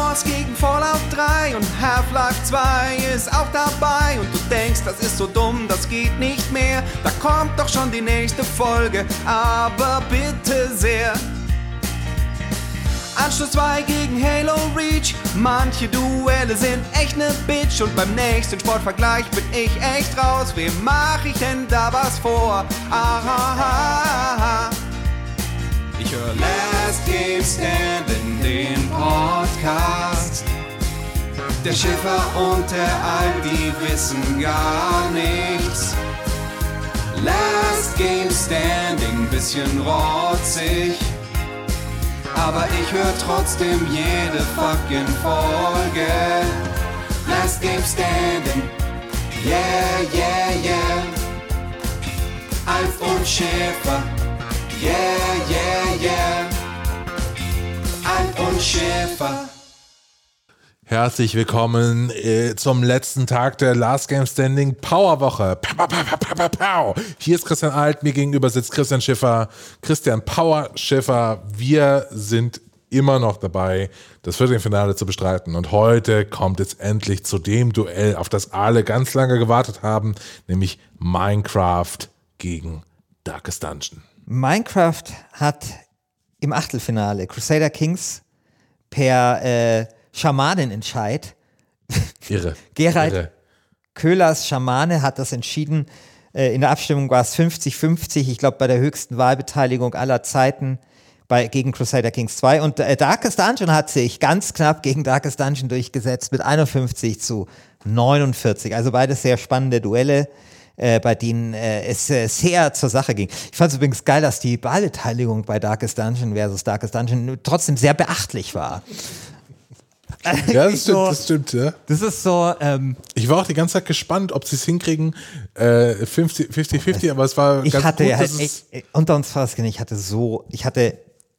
Wars gegen Fallout 3 und Half-Life 2 ist auch dabei und du denkst, das ist so dumm, das geht nicht mehr. Da kommt doch schon die nächste Folge, aber bitte sehr. Anschluss 2 gegen Halo Reach. Manche Duelle sind echt ne Bitch und beim nächsten Sportvergleich bin ich echt raus. Wem mach ich denn da was vor? Aha. Ich höre Last Game Stand in den Podcast. Der Schiffer und der Alp, die wissen gar nichts. Last Game Standing, bisschen rotzig. Aber ich höre trotzdem jede fucking Folge. Last Game Standing, yeah, yeah, yeah. Alf und Schäfer, yeah, yeah, yeah. Alf und Schäfer. Herzlich willkommen äh, zum letzten Tag der Last Game Standing Powerwoche. Pow, pow, pow, pow, pow, pow. Hier ist Christian Alt, mir gegenüber sitzt Christian Schiffer. Christian Power Schiffer, wir sind immer noch dabei, das Viertelfinale zu bestreiten. Und heute kommt es endlich zu dem Duell, auf das alle ganz lange gewartet haben, nämlich Minecraft gegen Darkest Dungeon. Minecraft hat im Achtelfinale Crusader Kings per äh, Schamanenentscheid. Irre. Gerald Irre. Köhlers Schamane hat das entschieden. Äh, in der Abstimmung war es 50-50. Ich glaube, bei der höchsten Wahlbeteiligung aller Zeiten bei, gegen Crusader Kings 2. Und äh, Darkest Dungeon hat sich ganz knapp gegen Darkest Dungeon durchgesetzt mit 51 zu 49. Also beides sehr spannende Duelle. Äh, bei denen äh, es äh, sehr zur Sache ging. Ich fand es übrigens geil, dass die Wahlbeteiligung bei Darkest Dungeon versus Darkest Dungeon trotzdem sehr beachtlich war. Ja, das stimmt, das stimmt, ja. Das ist so, ähm, Ich war auch die ganze Zeit gespannt, ob sie es hinkriegen, äh, 50 50-50, aber es war ich ganz hatte gut, dass ich, es, unter uns Fassken, ich hatte so, ich hatte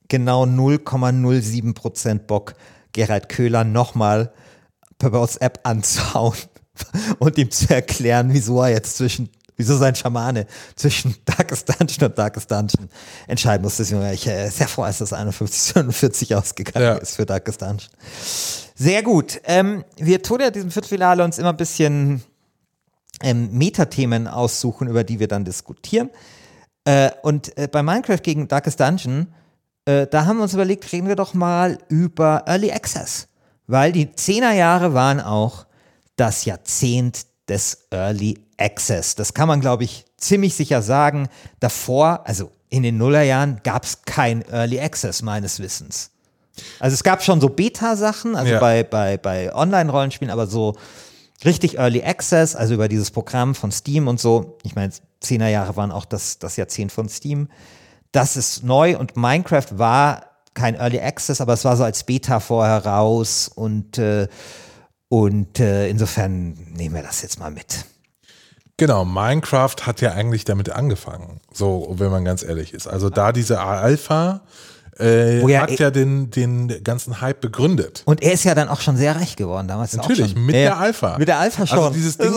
genau 0,07 Prozent Bock, Gerald Köhler nochmal per WhatsApp anzuhauen und ihm zu erklären, wieso er jetzt zwischen, wieso sein Schamane zwischen Darkest Dungeon und Darkest Dungeon entscheiden musste. Deswegen war ich äh, sehr froh, als das 51 zu 49 ausgegangen Ja. ist für Darkest Dungeon. Sehr gut. Ähm, wir tun ja diesem Viertelfinale uns immer ein bisschen ähm, Metathemen aussuchen, über die wir dann diskutieren. Äh, und äh, bei Minecraft gegen Darkest Dungeon, äh, da haben wir uns überlegt, reden wir doch mal über Early Access. Weil die 10er Jahre waren auch das Jahrzehnt des Early Access. Das kann man, glaube ich, ziemlich sicher sagen. Davor, also in den Nullerjahren, gab es kein Early Access meines Wissens. Also es gab schon so Beta-Sachen, also Ja. bei, bei, bei Online-Rollenspielen, aber so richtig Early Access, also über dieses Programm von Steam und so. Ich meine, 10er Jahre waren auch das, das Jahrzehnt von Steam. Das ist neu und Minecraft war kein Early Access, aber es war so als Beta vorher raus und, äh, und äh, insofern nehmen wir das jetzt mal mit. Genau, Minecraft hat ja eigentlich damit angefangen, so, wenn man ganz ehrlich ist. Also da diese Alpha äh, ja hat eh- ja den, den ganzen Hype begründet. Und er ist ja dann auch schon sehr reich geworden damals. Natürlich, mit Ja, der Alpha. Mit der Alpha schon. Also dieses Ding,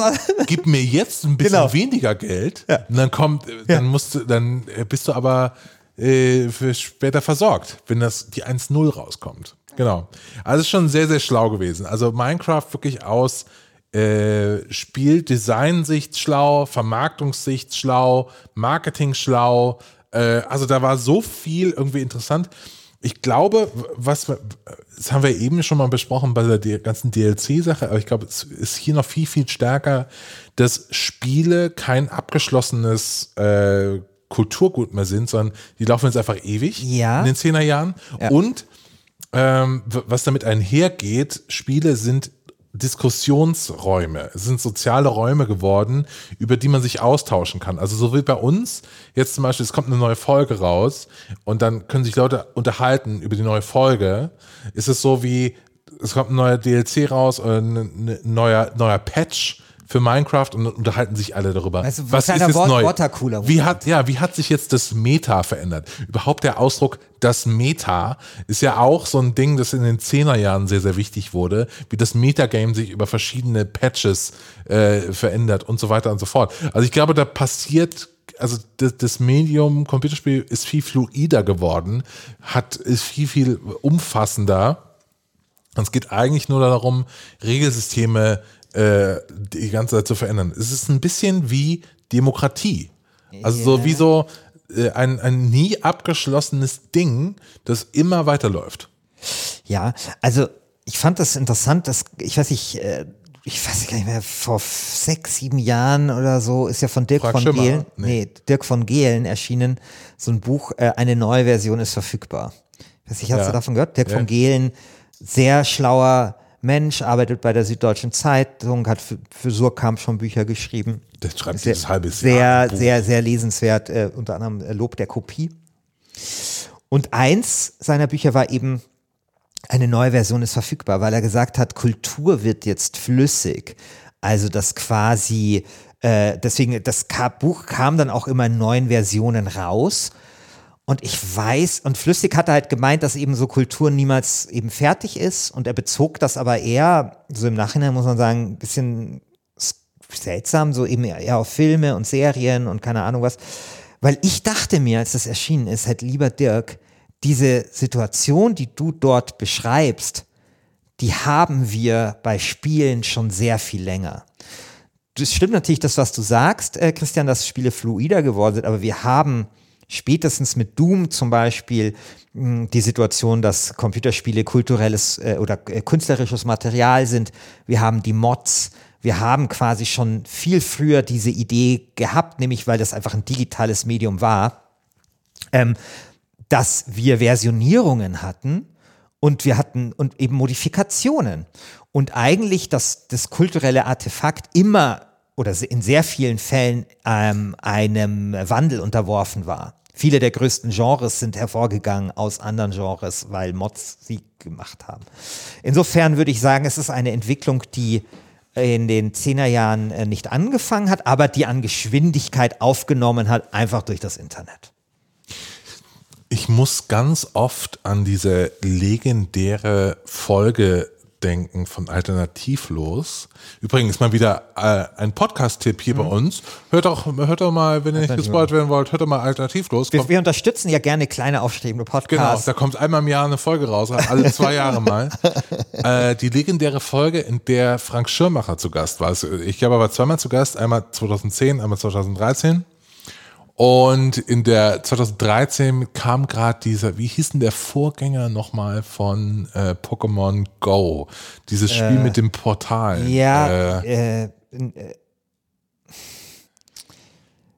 gib mir jetzt ein bisschen Genau. weniger Geld, und dann kommt, äh, dann musst du, dann äh, bist du aber äh, für später versorgt, wenn das die 1.0 rauskommt. Genau. Also es ist schon sehr, sehr schlau gewesen. Also Minecraft wirklich aus äh, Spieldesign-Sicht schlau, Vermarktungssicht schlau, Marketing schlau. Äh, also da war so viel irgendwie interessant. Ich glaube, was wir, das haben wir eben schon mal besprochen bei der ganzen DLC-Sache, aber ich glaube, es ist hier noch viel, viel stärker, dass Spiele kein abgeschlossenes äh, Kulturgut mehr sind, sondern die laufen jetzt einfach ewig Ja. in den 10er Jahren. Ja. Und ähm, was damit einhergeht, Spiele sind Diskussionsräume, es sind soziale Räume geworden, über die man sich austauschen kann. Also so wie bei uns, jetzt zum Beispiel, es kommt eine neue Folge raus und dann können sich Leute unterhalten über die neue Folge, ist es so wie, es kommt ein neuer DLC raus oder ein, neuer, neuer Patch für Minecraft und unterhalten sich alle darüber. Also, was kleiner ist jetzt Wort- neu? Watercooler. Wie hat, ja, wie hat sich jetzt das Meta verändert? Überhaupt der Ausdruck das Meta ist ja auch so ein Ding, das in den 10er Jahren sehr, sehr wichtig wurde, wie das Metagame sich über verschiedene Patches äh, verändert und so weiter und so fort. Also ich glaube, da passiert also das, das Medium Computerspiel ist viel fluider geworden, hat ist viel viel umfassender Und es geht eigentlich nur darum, Regelsysteme äh, die ganze Zeit zu verändern. Es ist ein bisschen wie Demokratie. Also yeah. so wie so äh, ein, ein nie abgeschlossenes Ding, das immer weiterläuft. Ja, also ich fand das interessant, dass, ich weiß nicht, äh, ich weiß gar nicht mehr, vor sechs, sieben Jahren oder so ist ja von Dirk Frag von Schimmer. Gehlen, nee. nee. Dirk von Gehlen erschienen, so ein Buch, äh, eine neue Version ist verfügbar. Ich weiß nicht, hast ja. du davon gehört? Dirk ja. von Gehlen, sehr schlauer Mensch, arbeitet bei der Süddeutschen Zeitung, hat für, für Surkamp schon Bücher geschrieben. Das schreibt sehr, dieses halbes sehr, Jahr. Sehr, sehr, sehr lesenswert, äh, unter anderem äh, Lob der Kopie. Und eins seiner Bücher war eben eine neue Version ist verfügbar, weil er gesagt hat, Kultur wird jetzt flüssig. Also das quasi, äh, deswegen, das Buch kam dann auch immer in neuen Versionen raus. Und ich weiß, und Flüssig hat er halt gemeint, dass eben so Kultur niemals eben fertig ist. Und er bezog das aber eher, so im Nachhinein muss man sagen, ein bisschen seltsam, so eben eher auf Filme und Serien und keine Ahnung was. Weil ich dachte mir, als das erschienen ist, halt lieber Dirk, diese Situation, die du dort beschreibst, die haben wir bei Spielen schon sehr viel länger. Es stimmt natürlich das, was du sagst, äh, Christian, dass Spiele fluider geworden sind, aber wir haben spätestens mit Doom zum Beispiel mh, die Situation, dass Computerspiele kulturelles äh, oder äh, künstlerisches Material sind. Wir haben die Mods. Wir haben quasi schon viel früher diese Idee gehabt, nämlich weil das einfach ein digitales Medium war. Ähm, dass wir Versionierungen hatten und wir hatten und eben Modifikationen. Und eigentlich das, das kulturelle Artefakt immer oder in sehr vielen Fällen ähm, einem Wandel unterworfen war. Viele der größten Genres sind hervorgegangen aus anderen Genres, weil Mods sie gemacht haben. Insofern würde ich sagen, es ist eine Entwicklung, die in den Zehnerjahren äh, nicht angefangen hat, aber die an Geschwindigkeit aufgenommen hat, einfach durch das Internet. Ich muss ganz oft an diese legendäre Folge denken von Alternativlos. Übrigens mal wieder äh, ein Podcast-Tipp hier mhm. bei uns. Hört doch, hört doch mal, wenn ihr nicht gespoilt werden wollt, hört doch mal Alternativlos. Wir, wir, unterstützen ja gerne kleine aufstrebende Podcasts. Genau, da kommt einmal im Jahr eine Folge raus, alle zwei Jahre mal. äh, die legendäre Folge, in der Frank Schirmacher zu Gast war. Also ich glaube, er war zweimal zu Gast, einmal 2010, einmal 2013. Und in der 2013 kam gerade dieser, wie hieß denn der Vorgänger nochmal von äh, Pokémon Go? Dieses Spiel äh, mit dem Portal. Ja, äh, äh, äh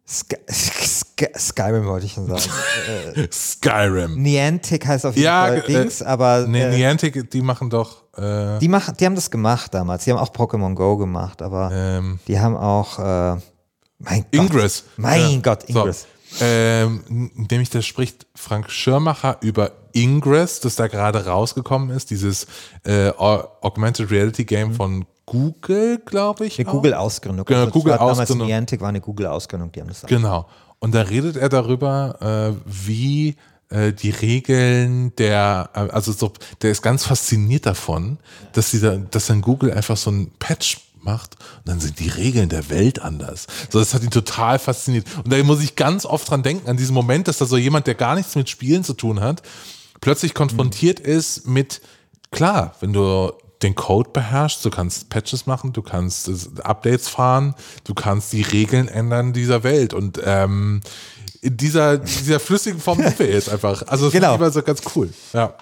Sky, Sky, Skyrim wollte ich schon sagen. Skyrim. Niantic heißt auf jeden ja, Fall Dings, aber. Nee, Niantic, die machen doch. die, machen, die haben das gemacht damals. Die haben auch Pokémon Go gemacht, aber ähm, die haben auch mein Ingress. Gott. Mein ja. Gott, Ingress. So. Ähm, nämlich da spricht Frank Schirmacher über Ingress, das da gerade rausgekommen ist, dieses äh, Augmented Reality Game mhm. von Google, glaube ich. Eine Google-Ausgründung. Genau, also Google-Ausgründung. Niantic war eine Google-Ausgründung, die haben das Genau. Und da redet er darüber, äh, wie äh, die Regeln der, äh, also so, der ist ganz fasziniert davon, dass, die da, dass dann Google einfach so ein Patch macht und dann sind die Regeln der Welt anders. So, das hat ihn total fasziniert. Und da muss ich ganz oft dran denken, an diesen Moment, dass da so jemand, der gar nichts mit Spielen zu tun hat, plötzlich konfrontiert mhm. ist mit, klar, wenn du den Code beherrschst, du kannst Patches machen, du kannst Updates fahren, du kannst die Regeln ändern dieser Welt und ähm, in dieser, dieser flüssigen Form sind wir jetzt einfach. Also das genau. ist immer so ganz cool. Ja.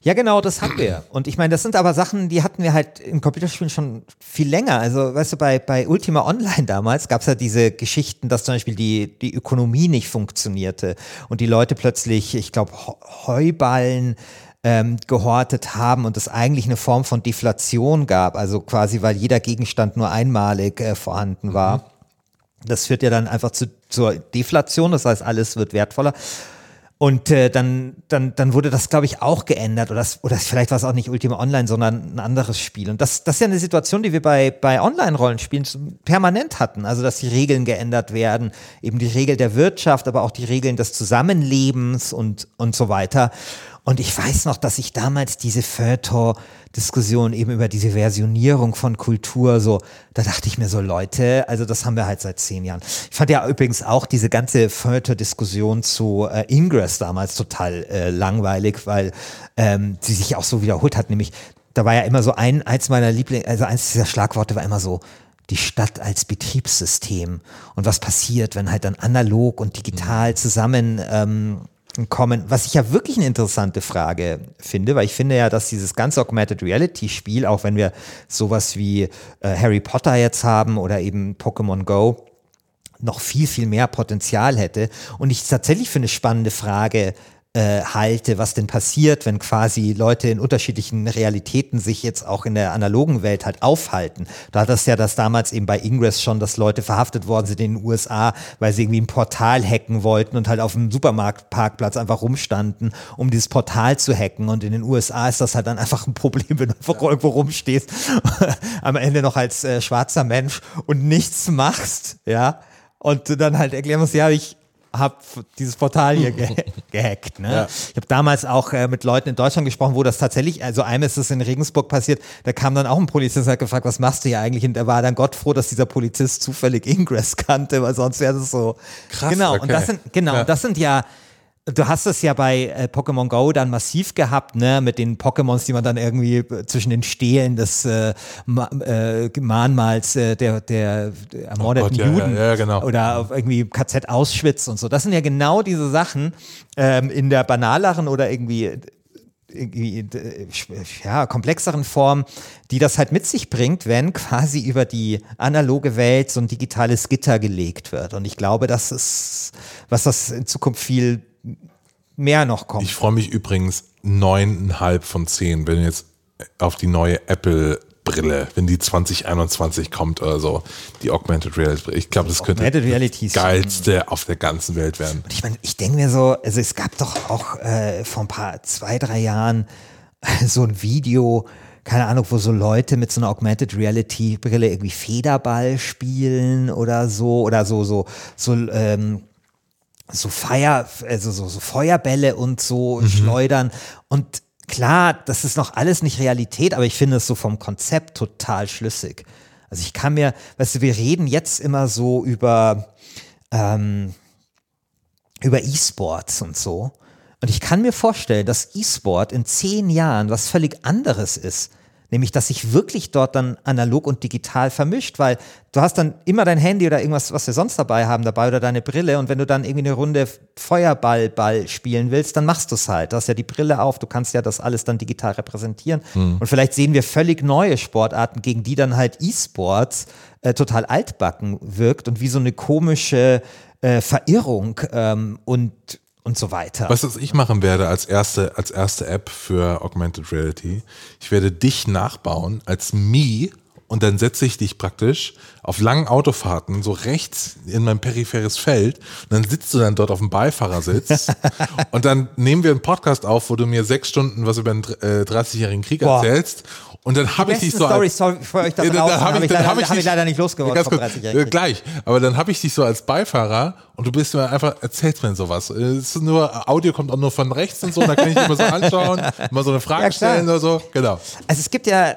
Ja, genau, das haben wir. Und ich meine, das sind aber Sachen, die hatten wir halt in Computerspielen schon viel länger. Also, weißt du, bei, bei Ultima Online damals gab es ja diese Geschichten, dass zum Beispiel die, die Ökonomie nicht funktionierte und die Leute plötzlich, ich glaube, Heuballen ähm, gehortet haben und es eigentlich eine Form von Deflation gab. Also quasi, weil jeder Gegenstand nur einmalig äh, vorhanden war. Mhm. Das führt ja dann einfach zu, zur Deflation, das heißt, alles wird wertvoller. Und äh, dann, dann, dann wurde das, glaube ich, auch geändert. Oder, das, oder vielleicht war es auch nicht Ultima Online, sondern ein anderes Spiel. Und das, das ist ja eine Situation, die wir bei, bei Online-Rollenspielen permanent hatten. Also, dass die Regeln geändert werden. Eben die Regel der Wirtschaft, aber auch die Regeln des Zusammenlebens und, und so weiter. Und ich weiß noch, dass ich damals diese Feuilleton-Diskussion eben über diese Versionierung von Kultur so, da dachte ich mir so, Leute, also das haben wir halt seit zehn Jahren. Ich fand ja übrigens auch diese ganze Feuilleton-Diskussion zu äh, Ingress damals total äh, langweilig, weil ähm, sie sich auch so wiederholt hat, nämlich da war ja immer so ein, eins meiner Lieblings, also eins dieser Schlagworte war immer so, die Stadt als Betriebssystem. Und was passiert, wenn halt dann analog und digital zusammen ähm, kommen, was ich ja wirklich eine interessante Frage finde, weil ich finde ja, dass dieses ganze Augmented Reality Spiel, auch wenn wir sowas wie äh, Harry Potter jetzt haben oder eben Pokémon Go, noch viel, viel mehr Potenzial hätte. Und ich tatsächlich für eine spannende Frage äh, halte, was denn passiert, wenn quasi Leute in unterschiedlichen Realitäten sich jetzt auch in der analogen Welt halt aufhalten. Da hat das ja das damals eben bei Ingress schon, dass Leute verhaftet worden sind in den USA, weil sie irgendwie ein Portal hacken wollten und halt auf dem Supermarktparkplatz einfach rumstanden, um dieses Portal zu hacken. Und in den USA ist das halt dann einfach ein Problem, wenn du einfach ja. irgendwo rumstehst, am Ende noch als äh, schwarzer Mensch und nichts machst, ja. Und dann halt erklären musst, ja, ich habe dieses Portal hier ge gehackt. Ne? Ja. Ich habe damals auch äh, mit Leuten in Deutschland gesprochen, wo das tatsächlich, also einem ist es in Regensburg passiert, da kam dann auch ein Polizist und hat gefragt, was machst du hier eigentlich? Und er war dann Gott froh, dass dieser Polizist zufällig Ingress kannte, weil sonst wäre das so. Krass. Genau, okay. und das sind, genau, ja. das sind ja Du hast es ja bei äh, Pokémon Go dann massiv gehabt, ne, mit den Pokémons, die man dann irgendwie zwischen den Stelen des äh, Ma äh, Mahnmals äh, der, der, der ermordeten oh Gott, Juden ja, ja, genau. oder irgendwie KZ Auschwitz und so. Das sind ja genau diese Sachen ähm, in der banaleren oder irgendwie irgendwie, ja, komplexeren Form, die das halt mit sich bringt, wenn quasi über die analoge Welt so ein digitales Gitter gelegt wird. Und ich glaube, das ist, was das in Zukunft viel mehr noch kommt. Ich freue mich übrigens neuneinhalb von zehn, wenn jetzt auf die neue Apple Brille, wenn die 2021 kommt oder so, die Augmented Reality. Ich glaube, das könnte das geilste auf der ganzen Welt werden. Und ich meine, ich denke mir so, also es gab doch auch äh, vor ein paar, zwei, drei Jahren so ein Video, keine Ahnung, wo so Leute mit so einer Augmented Reality Brille irgendwie Federball spielen oder so oder so so so ähm, so Feier, also so, so Feuerbälle und so mhm. schleudern. Und klar, das ist noch alles nicht Realität, aber ich finde es so vom Konzept total schlüssig. Also ich kann mir, weißt du, wir reden jetzt immer so über, ähm, über E-Sports und so. Und ich kann mir vorstellen, dass E-Sport in zehn Jahren was völlig anderes ist Nämlich, dass sich wirklich dort dann analog und digital vermischt, weil du hast dann immer dein Handy oder irgendwas, was wir sonst dabei haben, dabei oder deine Brille und wenn du dann irgendwie eine Runde Feuerballball spielen willst, dann machst du es halt. Du hast ja die Brille auf, du kannst ja das alles dann digital repräsentieren. Mhm. Und vielleicht sehen wir völlig neue Sportarten, gegen die dann halt E-Sports äh, total altbacken wirkt und wie so eine komische äh, Verirrung ähm, und und so weiter. Was ich machen werde als erste, als erste App für Augmented Reality, ich werde dich nachbauen als Me und dann setze ich dich praktisch auf langen Autofahrten so rechts in mein peripheres Feld und dann sitzt du dann dort auf dem Beifahrersitz und dann nehmen wir einen Podcast auf, wo du mir sechs Stunden was über den äh, 30-jährigen Krieg Boah. erzählst und dann habe ich dich so Story, als, sorry für euch da draußen, ja, habe ich, hab ich, hab ich, leider nicht losgeworden. Ganz äh, gleich, aber dann habe ich dich so als Beifahrer und du bist mir einfach, erzählst mir sowas. Es ist nur, Audio kommt auch nur von rechts und so, da kann ich immer so anschauen, mal so eine Frage ja, stellen oder so. Genau. Also es gibt ja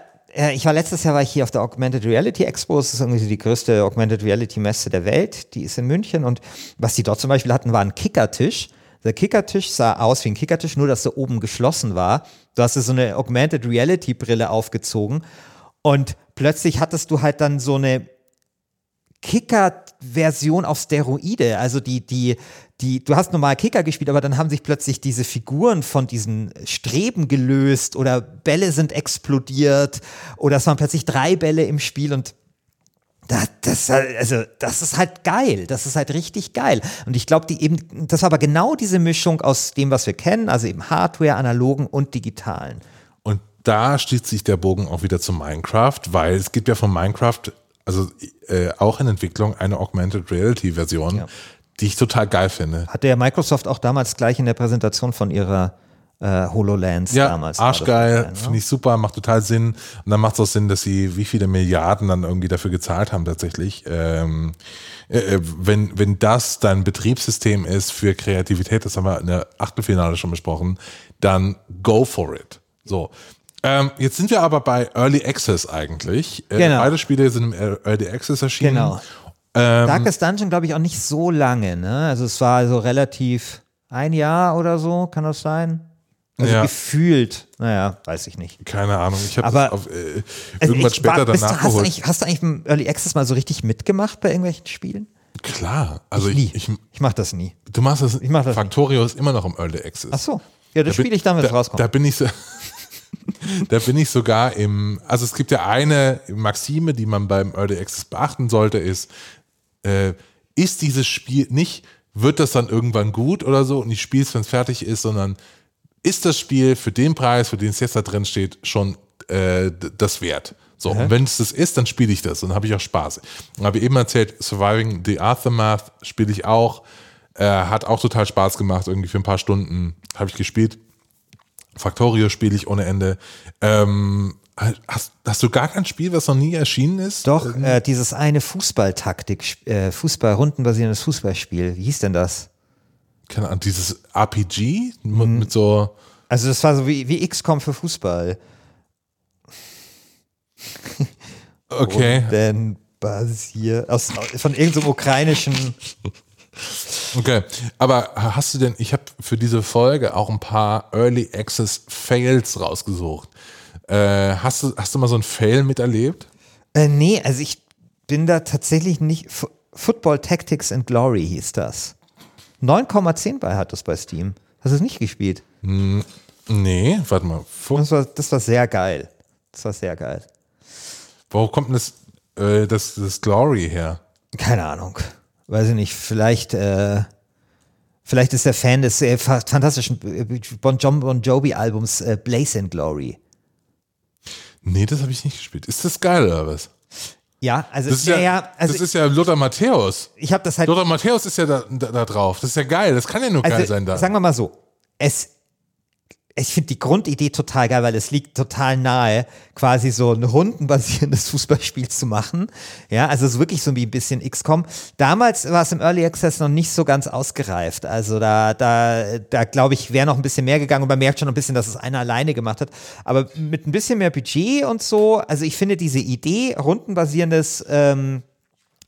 ich war letztes Jahr war ich hier auf der Augmented Reality Expo. Das ist irgendwie die größte Augmented Reality Messe der Welt. Die ist in München und was die dort zum Beispiel hatten, war ein Kickertisch. Der Kickertisch sah aus wie ein Kickertisch, nur dass er oben geschlossen war. Du hast so eine Augmented Reality Brille aufgezogen und plötzlich hattest du halt dann so eine Kicker-Version auf Steroide. Also die, die, die, du hast normal Kicker gespielt, aber dann haben sich plötzlich diese Figuren von diesen Streben gelöst oder Bälle sind explodiert oder es waren plötzlich drei Bälle im Spiel und das, das, also, das ist halt geil. Das ist halt richtig geil. Und ich glaube, die eben, das war aber genau diese Mischung aus dem, was wir kennen, also eben Hardware, analogen und digitalen. Und da schließt sich der Bogen auch wieder zu Minecraft, weil es gibt ja von Minecraft, also äh, auch in Entwicklung, eine Augmented Reality Version, ja. die ich total geil finde. Hatte ja Microsoft auch damals gleich in der Präsentation von ihrer äh, HoloLens ja, damals. Arschgeil, ne? finde ich super, macht total Sinn. Und dann macht es auch Sinn, dass sie wie viele Milliarden dann irgendwie dafür gezahlt haben tatsächlich. Ähm, äh, äh, wenn, wenn das dein Betriebssystem ist für Kreativität, das haben wir in der Achtelfinale schon besprochen, dann go for it. So. Ähm, jetzt sind wir aber bei Early Access eigentlich. Äh, genau. Beide Spiele sind im Early Access erschienen. Genau. Ähm, Darkest Dungeon, glaube ich, auch nicht so lange. Ne? Also es war so relativ ein Jahr oder so, kann das sein? Also Ja. gefühlt, naja, weiß ich nicht. Keine Ahnung. Ich habe Aber- das auf, äh, Also irgendwann ich später war- bist du, danach hast, du geholt. eigentlich, hast du eigentlich im Early Access mal so richtig mitgemacht bei irgendwelchen Spielen? Klar. Also nie. ich, ich, Ich mach das nie. du machst das. Ich mach das Factorio ist immer noch im Early Access. Ach so. Ja, das Da spiele ich dann, wenn es da, rauskommt. Da bin ich so. da bin ich sogar im. Also es gibt ja eine Maxime, die man beim Early Access beachten sollte, ist, äh, ist dieses Spiel nicht, wird das dann irgendwann gut oder so und ich spiele es, wenn es fertig ist, sondern ist das Spiel für den Preis, für den es jetzt da drin steht, schon äh, das wert? So, und wenn es das ist, dann spiele ich das und habe ich auch Spaß. Habe eben erzählt, Surviving the Aftermath spiele ich auch. Äh, hat auch total Spaß gemacht, irgendwie für ein paar Stunden habe ich gespielt. Factorio spiele ich ohne Ende. Ähm, hast, hast du gar kein Spiel, was noch nie erschienen ist? Doch, äh, dieses eine Fußballtaktik, äh, Fußball-rundenbasierendes Fußballspiel. Wie hieß denn das? Keine Ahnung, dieses RPG mit, Mhm. mit so. Also das war so wie, wie XCOM für Fußball. Okay, Denn basiert aus, von irgendeinem ukrainischen. Okay. Aber hast du denn, ich habe für diese Folge auch ein paar Early Access Fails rausgesucht. Äh, hast, du, hast du mal so ein Fail miterlebt? Äh, nee, also ich bin da tatsächlich nicht. F Football Tactics and Glory hieß das. 9,10 bei hat das bei Steam. Hast du es nicht gespielt? Nee, warte mal. Das war, das war sehr geil. Das war sehr geil. Wo kommt denn das, äh, das, das Glory her? Keine Ahnung. Weiß ich nicht. Vielleicht, äh, vielleicht ist der Fan des äh, fa- fantastischen äh, Bon, John Bon Jovi Albums äh, Blaze and Glory. Nee, das habe ich nicht gespielt. Ist das geil oder was? Ja, also, Das ist ja, ja, also das ist ja Lothar Matthäus. ich habe das halt. Lothar Matthäus ist ja da, da, da drauf. Das ist ja geil. Das kann ja nur geil also, sein da. Sagen wir mal so, es, ich finde die Grundidee total geil, weil es liegt total nahe, quasi so ein rundenbasierendes Fußballspiel zu machen. Ja, also so wirklich so wie ein bisschen XCOM. Damals war es im Early Access noch nicht so ganz ausgereift. Also da, da, da glaube ich, wäre noch ein bisschen mehr gegangen und man merkt schon ein bisschen, dass es einer alleine gemacht hat. Aber mit ein bisschen mehr Budget und so, also ich finde diese Idee, rundenbasierendes ähm,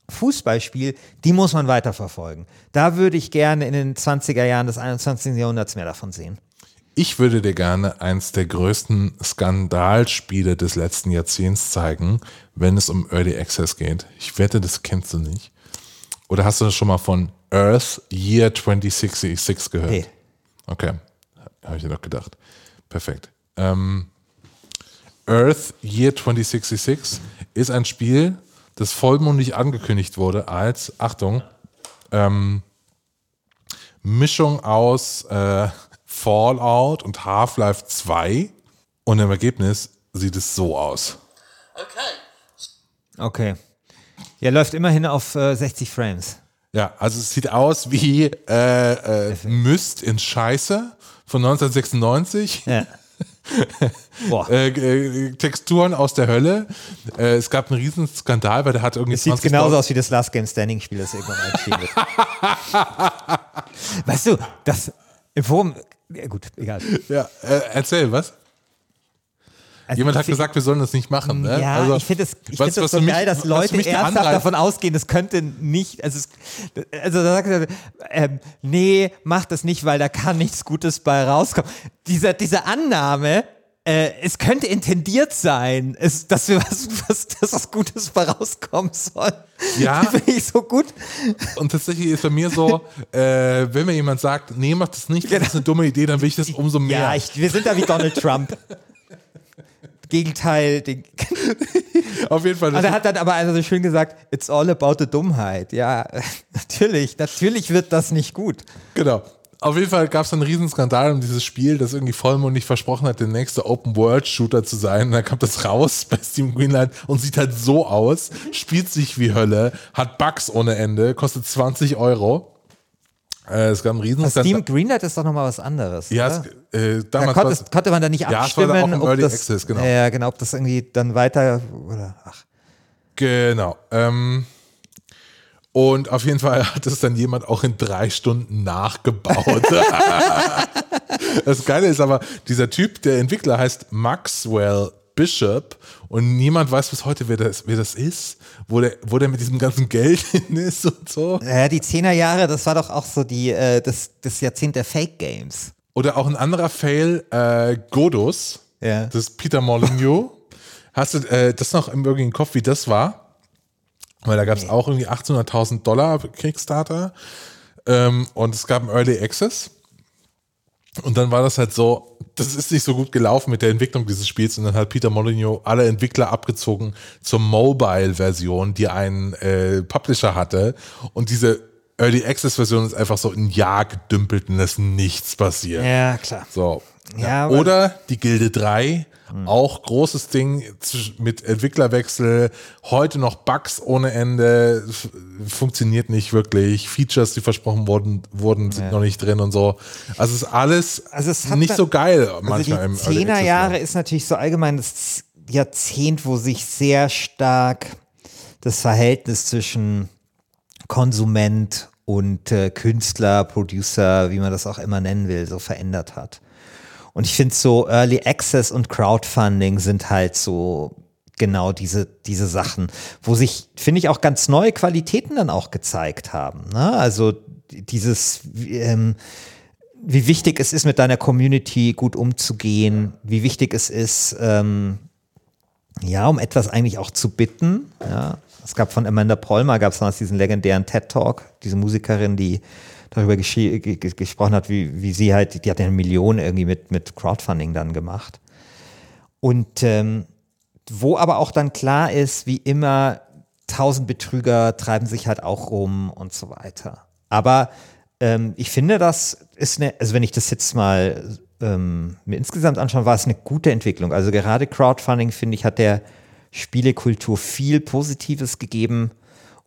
Fußballspiel, die muss man weiterverfolgen. Da würde ich gerne in den 20er Jahren des 21. Jahrhunderts mehr davon sehen. Ich würde dir gerne eins der größten Skandalspiele des letzten Jahrzehnts zeigen, wenn es um Early Access geht. Ich wette, das kennst du nicht. Oder hast du das schon mal von Earth Year 2066 gehört? Nee. Okay, habe ich dir doch gedacht. Perfekt. Ähm, Earth Year 2066 ist ein Spiel, das vollmundig angekündigt wurde als, Achtung, ähm, Mischung aus äh, Fallout und Half-Life 2 und im Ergebnis sieht es so aus. Okay. Ja, läuft immerhin auf äh, 60 Frames. Ja, also es sieht aus wie äh, äh, Myst in Scheiße von 1996. Ja. Boah. Äh, äh, Texturen aus der Hölle. Äh, es gab einen riesen Skandal, weil der hat irgendwie Es sieht 20 genauso aus wie das Last Game Standing Spiel, das irgendwann einstehen wird. weißt du, das im Forum, ja gut, egal. Ja, äh, erzähl, was? Also Jemand hat gesagt, wir sollen das nicht machen. Ne? Ja, Also, ich finde es ich was- find das was so mich- geil, dass Leute ernsthaft Anreiz- davon ausgehen, es könnte nicht, also, es, also da sagt er, ähm, nee, mach das nicht, weil da kann nichts Gutes bei rauskommen. Diese, diese Annahme, äh, es könnte intendiert sein, es, dass wir was, was, dass was Gutes bei rauskommen soll. Ja. Finde ich so gut. Und tatsächlich ist bei mir so, äh, wenn mir jemand sagt, nee, mach das nicht, das ist eine dumme Idee, dann will ich das umso mehr. Ja, ich, wir sind da wie Donald Trump. Gegenteil, den, Auf jeden Fall. Und er hat dann aber also so schön gesagt, it's all about the Dummheit. Ja, natürlich, natürlich wird das nicht gut. Genau. Auf jeden Fall gab es einen riesen Skandal um dieses Spiel, das irgendwie vollmundig versprochen hat, der nächste Open-World-Shooter zu sein. Und dann kam das raus bei Steam Greenlight und sieht halt so aus, spielt sich wie Hölle, hat Bugs ohne Ende, kostet 20 Euro. Äh, es gab einen riesen Steam Greenlight ist doch nochmal was anderes. Ja, es, äh, da damals konnte, war's- konnte man da nicht Ja, es war abstimmen, da auch ob Early das, Access, genau. Ja, genau, ob das irgendwie dann weiter oder ach. Genau. Ähm, und auf jeden Fall hat es dann jemand auch in drei Stunden nachgebaut. das Geile ist aber, dieser Typ, der Entwickler heißt Maxwell Bishop und niemand weiß bis heute, wer das, wer das ist, wo der, wo der mit diesem ganzen Geld hin ist und so. Naja, die Zehnerjahre, das war doch auch so die, äh, das, das Jahrzehnt der Fake Games. Oder auch ein anderer Fail, äh, Godus. Ja. Das ist Peter Molyneux. Hast du äh, das noch im irgendwie im Kopf, wie das war? Weil da gab es auch irgendwie 800.000 Dollar Kickstarter. Ähm, und es gab einen Early Access. Und dann war das halt so, das ist nicht so gut gelaufen mit der Entwicklung dieses Spiels und dann hat Peter Molyneux alle Entwickler abgezogen zur Mobile-Version, die einen äh, Publisher hatte. Und diese Early Access-Version ist einfach so ein Jahr gedümpelt und es ist nichts passiert. Ja, klar. So. Ja, Oder die Gilde 3, auch großes Ding mit Entwicklerwechsel, heute noch Bugs ohne Ende, funktioniert nicht wirklich, Features, die versprochen wurden, wurden sind noch nicht drin und so. Also es ist alles Also es nicht so geil Also manchmal im die Access Zehnerjahre Bereich. ist natürlich so allgemein das Jahrzehnt, wo sich sehr stark das Verhältnis zwischen Konsument und äh, Künstler, Producer, wie man das auch immer nennen will, so verändert hat. Und ich finde so Early Access und Crowdfunding sind halt so genau diese, diese Sachen, wo sich, finde ich, auch ganz neue Qualitäten dann auch gezeigt haben. Ne? Also dieses, ähm, wie wichtig es ist, mit deiner Community gut umzugehen, wie wichtig es ist, ähm, ja, um etwas eigentlich auch zu bitten. Ja. Es gab von Amanda Polmer, gab es damals diesen legendären TED-Talk, diese Musikerin, die darüber gesprochen hat, wie, wie sie halt, die hat ja eine Million irgendwie mit, mit Crowdfunding dann gemacht. Und ähm, wo aber auch dann klar ist, wie immer, tausend Betrüger treiben sich halt auch rum und so weiter. Aber ähm, ich finde, das ist eine, also wenn ich das jetzt mal ähm, mir insgesamt anschaue, war es eine gute Entwicklung. Also gerade Crowdfunding, finde ich, hat der Spielekultur viel Positives gegeben.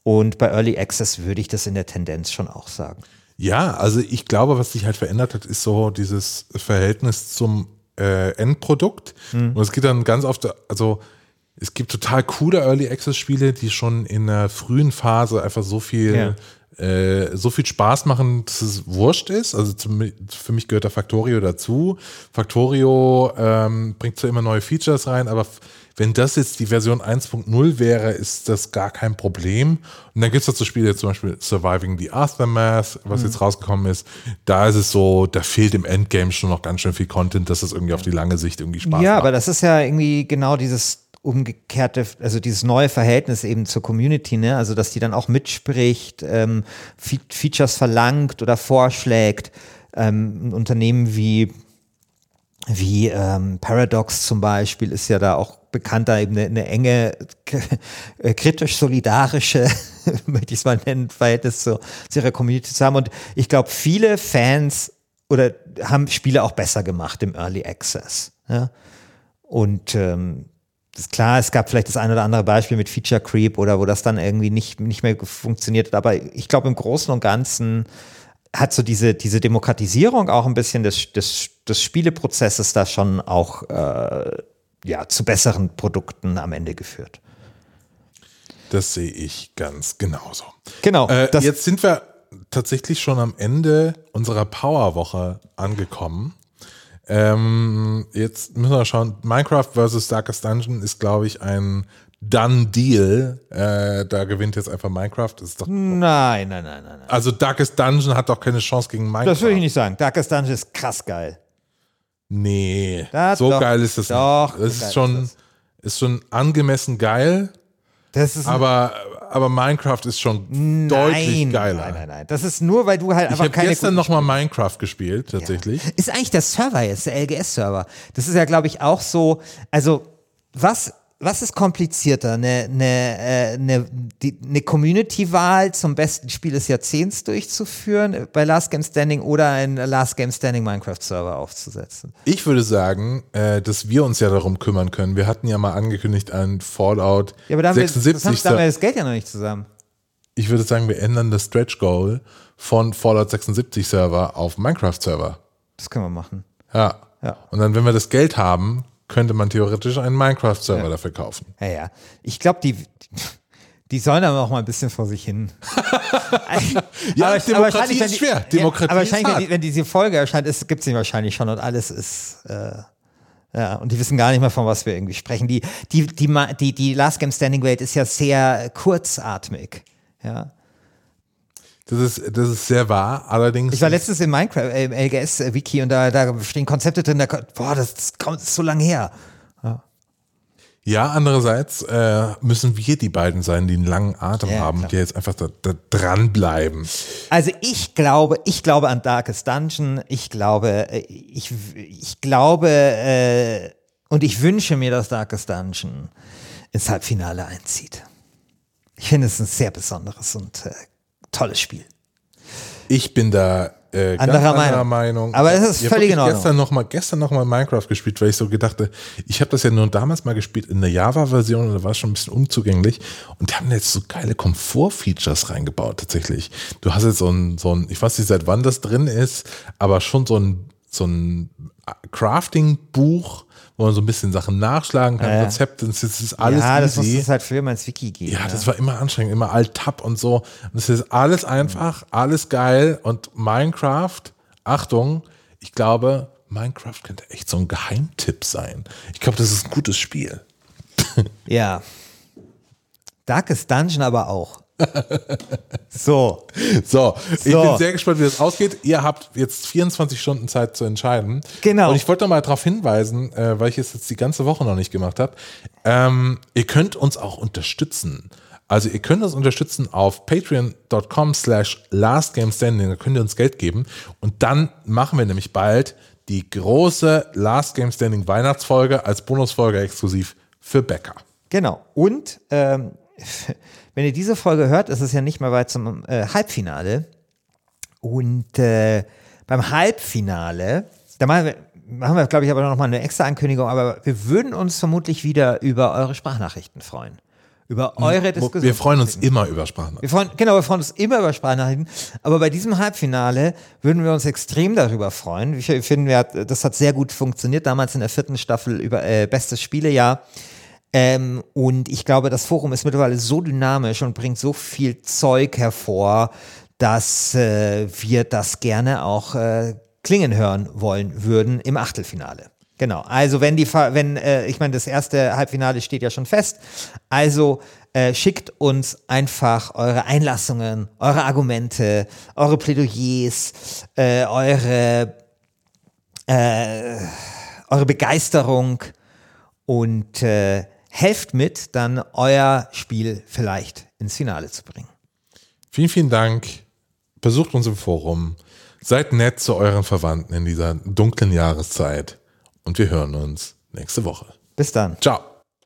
Und bei Early Access würde ich das in der Tendenz schon auch sagen. Ja, also ich glaube, was sich halt verändert hat, ist so dieses Verhältnis zum äh, Endprodukt. Hm. Und es geht dann ganz oft, also es gibt total coole Early Access Spiele, die schon in der frühen Phase einfach so viel, äh, so viel Spaß machen, dass es wurscht ist. Also zum, für mich gehört da Factorio dazu. Factorio ähm, bringt zwar immer neue Features rein, aber wenn das jetzt die Version 1.0 wäre, ist das gar kein Problem. Und dann gibt es dazu Spiele, zum Beispiel Surviving the Aftermath, was jetzt rausgekommen ist. Da ist es so, da fehlt im Endgame schon noch ganz schön viel Content, dass es irgendwie auf die lange Sicht irgendwie Spaß ja, macht. aber das ist ja irgendwie genau dieses umgekehrte, also dieses neue Verhältnis eben zur Community, ne? Also dass die dann auch mitspricht, ähm, Fe Features verlangt oder vorschlägt. Ähm, ein Unternehmen wie wie ähm, Paradox zum Beispiel ist ja da auch bekannt, da eben eine, eine enge, äh, kritisch-solidarische, möchte ich es mal nennen, Verhältnis zu, zu ihrer Community zu haben. Und ich glaube, viele Fans oder haben Spiele auch besser gemacht im Early Access. Ja? Und ähm, ist klar, es gab vielleicht das ein oder andere Beispiel mit Feature Creep oder wo das dann irgendwie nicht, nicht mehr funktioniert hat. Aber ich glaube, im Großen und Ganzen hat so diese, diese Demokratisierung auch ein bisschen des, des, des Spieleprozesses da schon auch äh, ja, zu besseren Produkten am Ende geführt. Das sehe ich ganz genauso. Genau. Äh, jetzt sind wir tatsächlich schon am Ende unserer Powerwoche angekommen. Ähm, jetzt müssen wir schauen. Minecraft vs. Darkest Dungeon ist, glaube ich, ein Done Deal. Äh, da gewinnt jetzt einfach Minecraft. Das ist doch, nein, nein, nein, nein, nein. also Darkest Dungeon hat doch keine Chance gegen Minecraft. Das würde ich nicht sagen. Darkest Dungeon ist krass geil. Nee, Da, so doch, geil ist das doch, nicht. Das so ist schon, ist ist schon angemessen geil, Das ist aber, aber Minecraft ist schon deutlich nein, geiler. Nein, nein, nein. Das ist nur, weil du halt Ich einfach habe keine gestern guten noch mal Minecraft gespielt, tatsächlich. Ist eigentlich der Server jetzt, der LGS-Server. Das ist ja, glaube ich, auch so, also was, was ist komplizierter? Eine, eine, äh, eine, eine Community-Wahl zum besten Spiel des Jahrzehnts durchzuführen bei Last Game Standing oder einen Last Game Standing Minecraft-Server aufzusetzen? Ich würde sagen, äh, dass wir uns ja darum kümmern können. Wir hatten ja mal angekündigt, ein Fallout Ja, aber da haben, wir, 76. das haben, da haben wir das Geld ja noch nicht zusammen. ich würde sagen, wir ändern das Stretch Goal von Fallout 76 Server auf Minecraft Server. Das können wir machen. Ja. Ja. Und dann, wenn wir das Geld haben, könnte man theoretisch einen Minecraft Server dafür kaufen. Ja, ja. Ich glaube, die, die sollen aber auch mal ein bisschen vor sich hin. Ja, Aber- Demokratie aber wahrscheinlich, ist die- schwer. Ja, Demokratie aber wahrscheinlich, wenn, die, wenn diese Folge erscheint, gibt es sie wahrscheinlich schon und alles ist. Äh, ja, und die wissen gar nicht mehr, von was wir irgendwie sprechen. Die, die, die, die, die Last Game Standing Welt ist ja sehr kurzatmig. Ja. Das ist, das ist sehr wahr, allerdings. Ich war letztens im Minecraft, äh, im LGS-Wiki und da, da stehen Konzepte drin, da, boah, das, das kommt so lange her. Ja, andererseits äh, müssen wir die beiden sein, die einen langen Atem Ja, haben, klar. die jetzt einfach da, da dranbleiben. Also ich glaube, ich glaube an Darkest Dungeon. Ich glaube, äh, ich, ich glaube äh, und ich wünsche mir, dass Darkest Dungeon ins Halbfinale einzieht. Ich finde es ein sehr besonderes und äh, tolles Spiel. Ich bin da äh, Anderer anderer Meinung. Meinung. Aber es ist Ich völlig in wirklich Ordnung. Gestern noch mal, gestern noch mal Minecraft gespielt, weil ich so gedachte, ich habe das ja nur damals mal gespielt in der Java-Version und da war es schon ein bisschen unzugänglich und die haben jetzt so geile Komfort-Features reingebaut tatsächlich. Du hast jetzt so ein, so ein, ich weiß nicht seit wann das drin ist, aber schon so ein, so ein Crafting-Buch, wo man so ein bisschen Sachen nachschlagen kann, Ja, ja. Rezepte, das ist, ist alles ja, das easy. es halt früher mal ins Wiki geben. Ja, das war immer anstrengend, immer Alt-Tab und so. Und es ist alles einfach, alles geil. Und Minecraft, Achtung, ich glaube, Minecraft könnte echt so ein Geheimtipp sein. Ich glaube, das ist ein gutes Spiel. Ja. Darkest Dungeon aber auch. so. So, ich So. bin sehr gespannt, wie das ausgeht. Ihr habt jetzt 24 Stunden Zeit zu entscheiden. Genau. Und ich wollte noch mal darauf hinweisen, äh, weil ich es jetzt die ganze Woche noch nicht gemacht habe. Ähm, ihr könnt uns auch unterstützen. Also ihr könnt uns unterstützen auf patreon.com slash lastgamestanding. Da könnt ihr uns Geld geben. Und dann machen wir nämlich bald die große Last Game Standing Weihnachtsfolge als Bonusfolge exklusiv für Bäcker. Genau. Und ähm, wenn ihr diese Folge hört, ist es ja nicht mehr weit zum äh, Halbfinale. Und äh, beim Halbfinale, da machen wir, machen wir glaube ich, aber noch mal eine extra Ankündigung, aber wir würden uns vermutlich wieder über eure Sprachnachrichten freuen. Über eure Diskussion. Wir freuen uns immer über Sprachnachrichten. Wir freuen, genau, wir freuen uns immer über Sprachnachrichten. Aber bei diesem Halbfinale würden wir uns extrem darüber freuen. Ich finde, das hat sehr gut funktioniert damals in der vierten Staffel über äh, bestes Spielejahr. Ähm, und ich glaube, das Forum ist mittlerweile so dynamisch und bringt so viel Zeug hervor, dass äh, wir das gerne auch äh, klingen hören wollen würden im Achtelfinale. Genau. Also wenn die, wenn äh, ich meine, das erste Halbfinale steht ja schon fest. Also äh, schickt uns einfach eure Einlassungen, eure Argumente, eure Plädoyers, äh, eure äh, eure Begeisterung und äh, helft mit, dann euer Spiel vielleicht ins Finale zu bringen. Vielen, vielen Dank. Besucht uns im Forum. Seid nett zu euren Verwandten in dieser dunklen Jahreszeit. Und wir hören uns nächste Woche. Bis dann. Ciao.